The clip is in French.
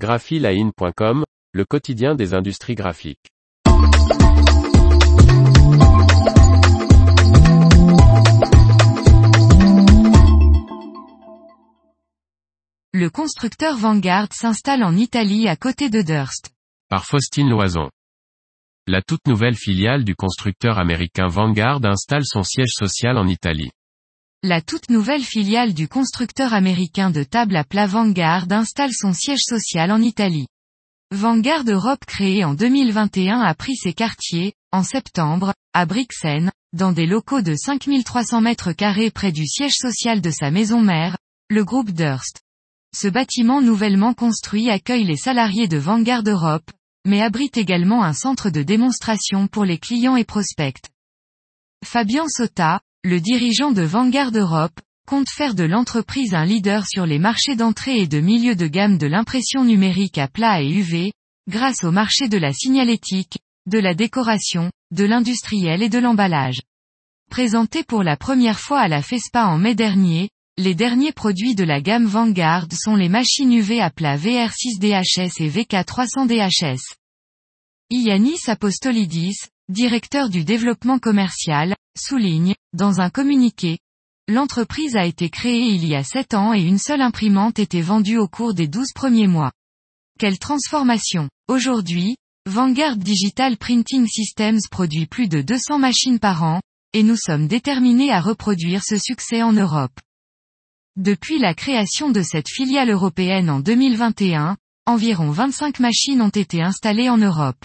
graphiline.com, le quotidien des industries graphiques. Le constructeur Vanguard s'installe en Italie à côté de Durst. Par Faustine Loison. La toute nouvelle filiale du constructeur américain Vanguard installe son siège social en Italie. La toute nouvelle filiale du constructeur américain de table à plat Vanguard installe son siège social en Italie. Vanguard Europe créé en 2021 a pris ses quartiers, en septembre, à Brixen, dans des locaux de 5300 mètres carrés près du siège social de sa maison mère, le groupe Durst. Ce bâtiment nouvellement construit accueille les salariés de Vanguard Europe, mais abrite également un centre de démonstration pour les clients et prospects. Fabien Sota, le dirigeant de Vanguard Europe, compte faire de l'entreprise un leader sur les marchés d'entrée et de milieu de gamme de l'impression numérique à plat et UV, grâce au marché de la signalétique, de la décoration, de l'industriel et de l'emballage. Présenté pour la première fois à la FESPA en mai dernier, les derniers produits de la gamme Vanguard sont les machines UV à plat VR6DHS et VK300DHS. Ianis Apostolidis, directeur du développement commercial, souligne, dans un communiqué, L'entreprise a été créée il y a 7 ans et une seule imprimante était vendue au cours des 12 premiers mois. Quelle transformation Aujourd'hui, Vanguard Digital Printing Systems produit plus de 200 machines par an, et nous sommes déterminés à reproduire ce succès en Europe. Depuis la création de cette filiale européenne en 2021, environ 25 machines ont été installées en Europe.